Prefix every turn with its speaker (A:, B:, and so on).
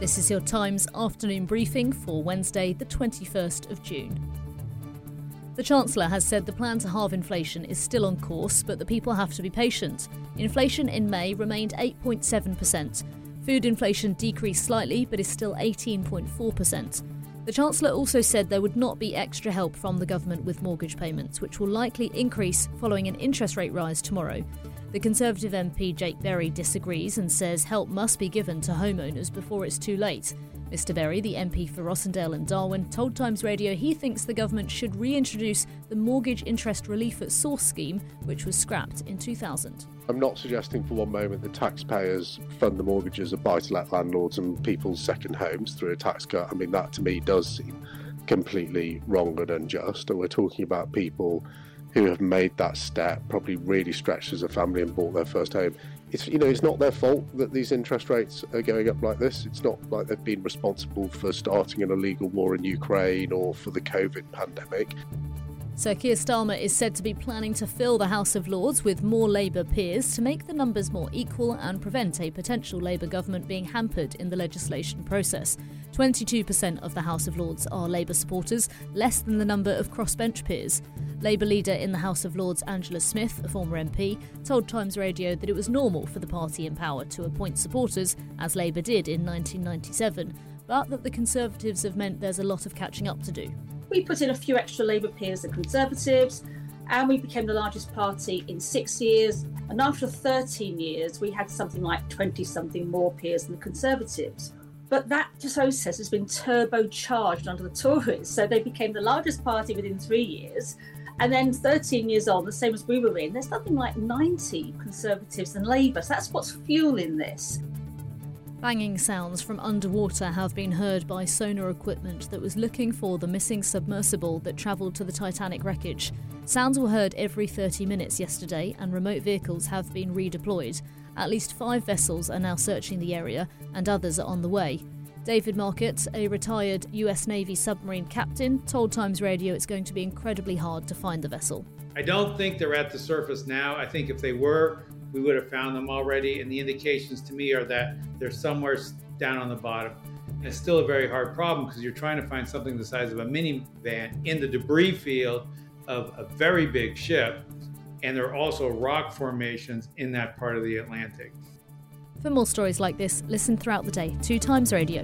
A: This is your Times afternoon briefing for Wednesday, the 21st of June. The Chancellor has said the plan to halve inflation is still on course, but the people have to be patient. Inflation in May remained 8.7%. Food inflation decreased slightly, but is still 18.4%. The Chancellor also said there would not be extra help from the government with mortgage payments, which will likely increase following an interest rate rise tomorrow. The Conservative MP Jake Berry disagrees and says help must be given to homeowners before it's too late. Mr. Berry, the MP for Rossendale and Darwen, told Times Radio he thinks the government should reintroduce the mortgage interest relief at source scheme, which was scrapped in 2000.
B: I'm not suggesting for one moment that taxpayers fund the mortgages of buy to let landlords and people's second homes through a tax cut. I mean, that to me does seem completely wrong and unjust. And we're talking about people who have made that step, probably really stretched as a family and bought their first home. It's you know it's not their fault that these interest rates are going up like this. It's not like they've been responsible for starting an illegal war in Ukraine or for the COVID pandemic.
A: Sir Keir Starmer is said to be planning to fill the House of Lords with more Labour peers to make the numbers more equal and prevent a potential Labour government being hampered in the legislation process. 22% of the House of Lords are Labour supporters, less than the number of crossbench peers. Labour leader in the House of Lords, Angela Smith, a former MP, told Times Radio that it was normal for the party in power to appoint supporters, as Labour did in 1997, but that the Conservatives have meant there's a lot of catching up to do.
C: We put in a few extra Labour peers than Conservatives, and we became the largest party in six years. And after 13 years, we had something like 20 something more peers than the Conservatives. But that process has been turbocharged under the Tories. So they became the largest party within three years. And then 13 years on, the same as we were in, there's nothing like 90 Conservatives and Labour. So that's what's fueling this.
A: Banging sounds from underwater have been heard by sonar equipment that was looking for the missing submersible that travelled to the Titanic wreckage. Sounds were heard every 30 minutes yesterday, and remote vehicles have been redeployed. At least five vessels are now searching the area, and others are on the way. David Marquet, a retired US Navy submarine captain, told Times Radio it's going to be incredibly hard to find the vessel.
D: I don't think they're at the surface now. I think if they were, we would have found them already. And the indications to me are that they're somewhere down on the bottom. And it's still a very hard problem because you're trying to find something the size of a minivan in the debris field of a very big ship. And there are also rock formations in that part of the Atlantic.
A: For more stories like this, listen throughout the day to Times Radio.